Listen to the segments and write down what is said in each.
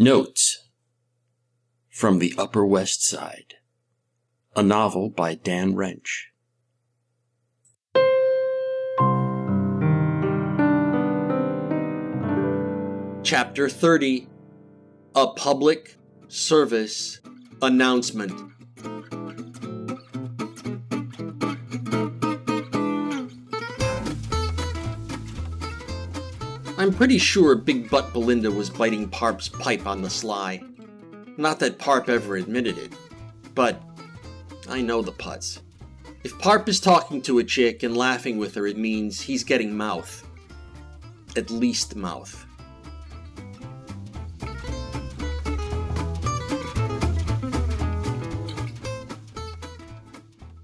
Notes from the Upper West Side. A novel by Dan Wrench. Chapter 30 A Public Service Announcement. I'm pretty sure Big Butt Belinda was biting Parp's pipe on the sly. Not that Parp ever admitted it, but I know the putts. If Parp is talking to a chick and laughing with her, it means he's getting mouth. At least mouth.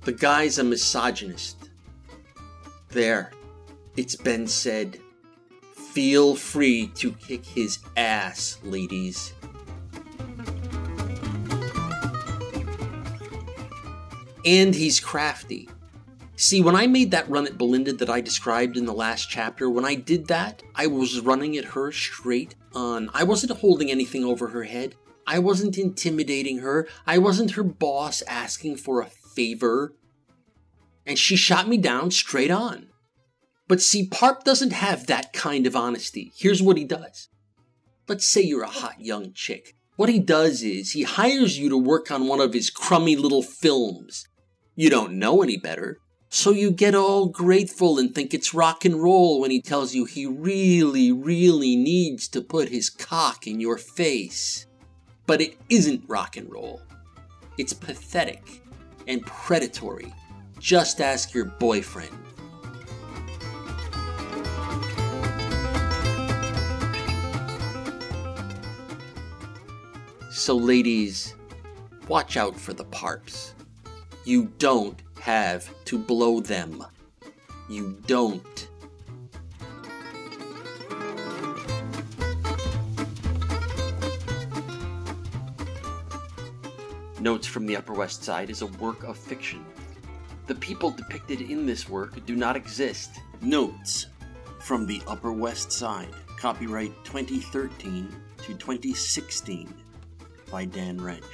The guy's a misogynist. There, it's been said. Feel free to kick his ass, ladies. And he's crafty. See, when I made that run at Belinda that I described in the last chapter, when I did that, I was running at her straight on. I wasn't holding anything over her head. I wasn't intimidating her. I wasn't her boss asking for a favor. And she shot me down straight on. But see, Parp doesn't have that kind of honesty. Here's what he does. Let's say you're a hot young chick. What he does is he hires you to work on one of his crummy little films. You don't know any better, so you get all grateful and think it's rock and roll when he tells you he really, really needs to put his cock in your face. But it isn't rock and roll. It's pathetic and predatory. Just ask your boyfriend. So, ladies, watch out for the parps. You don't have to blow them. You don't. Notes from the Upper West Side is a work of fiction. The people depicted in this work do not exist. Notes from the Upper West Side, copyright 2013 to 2016 by Dan Wrench.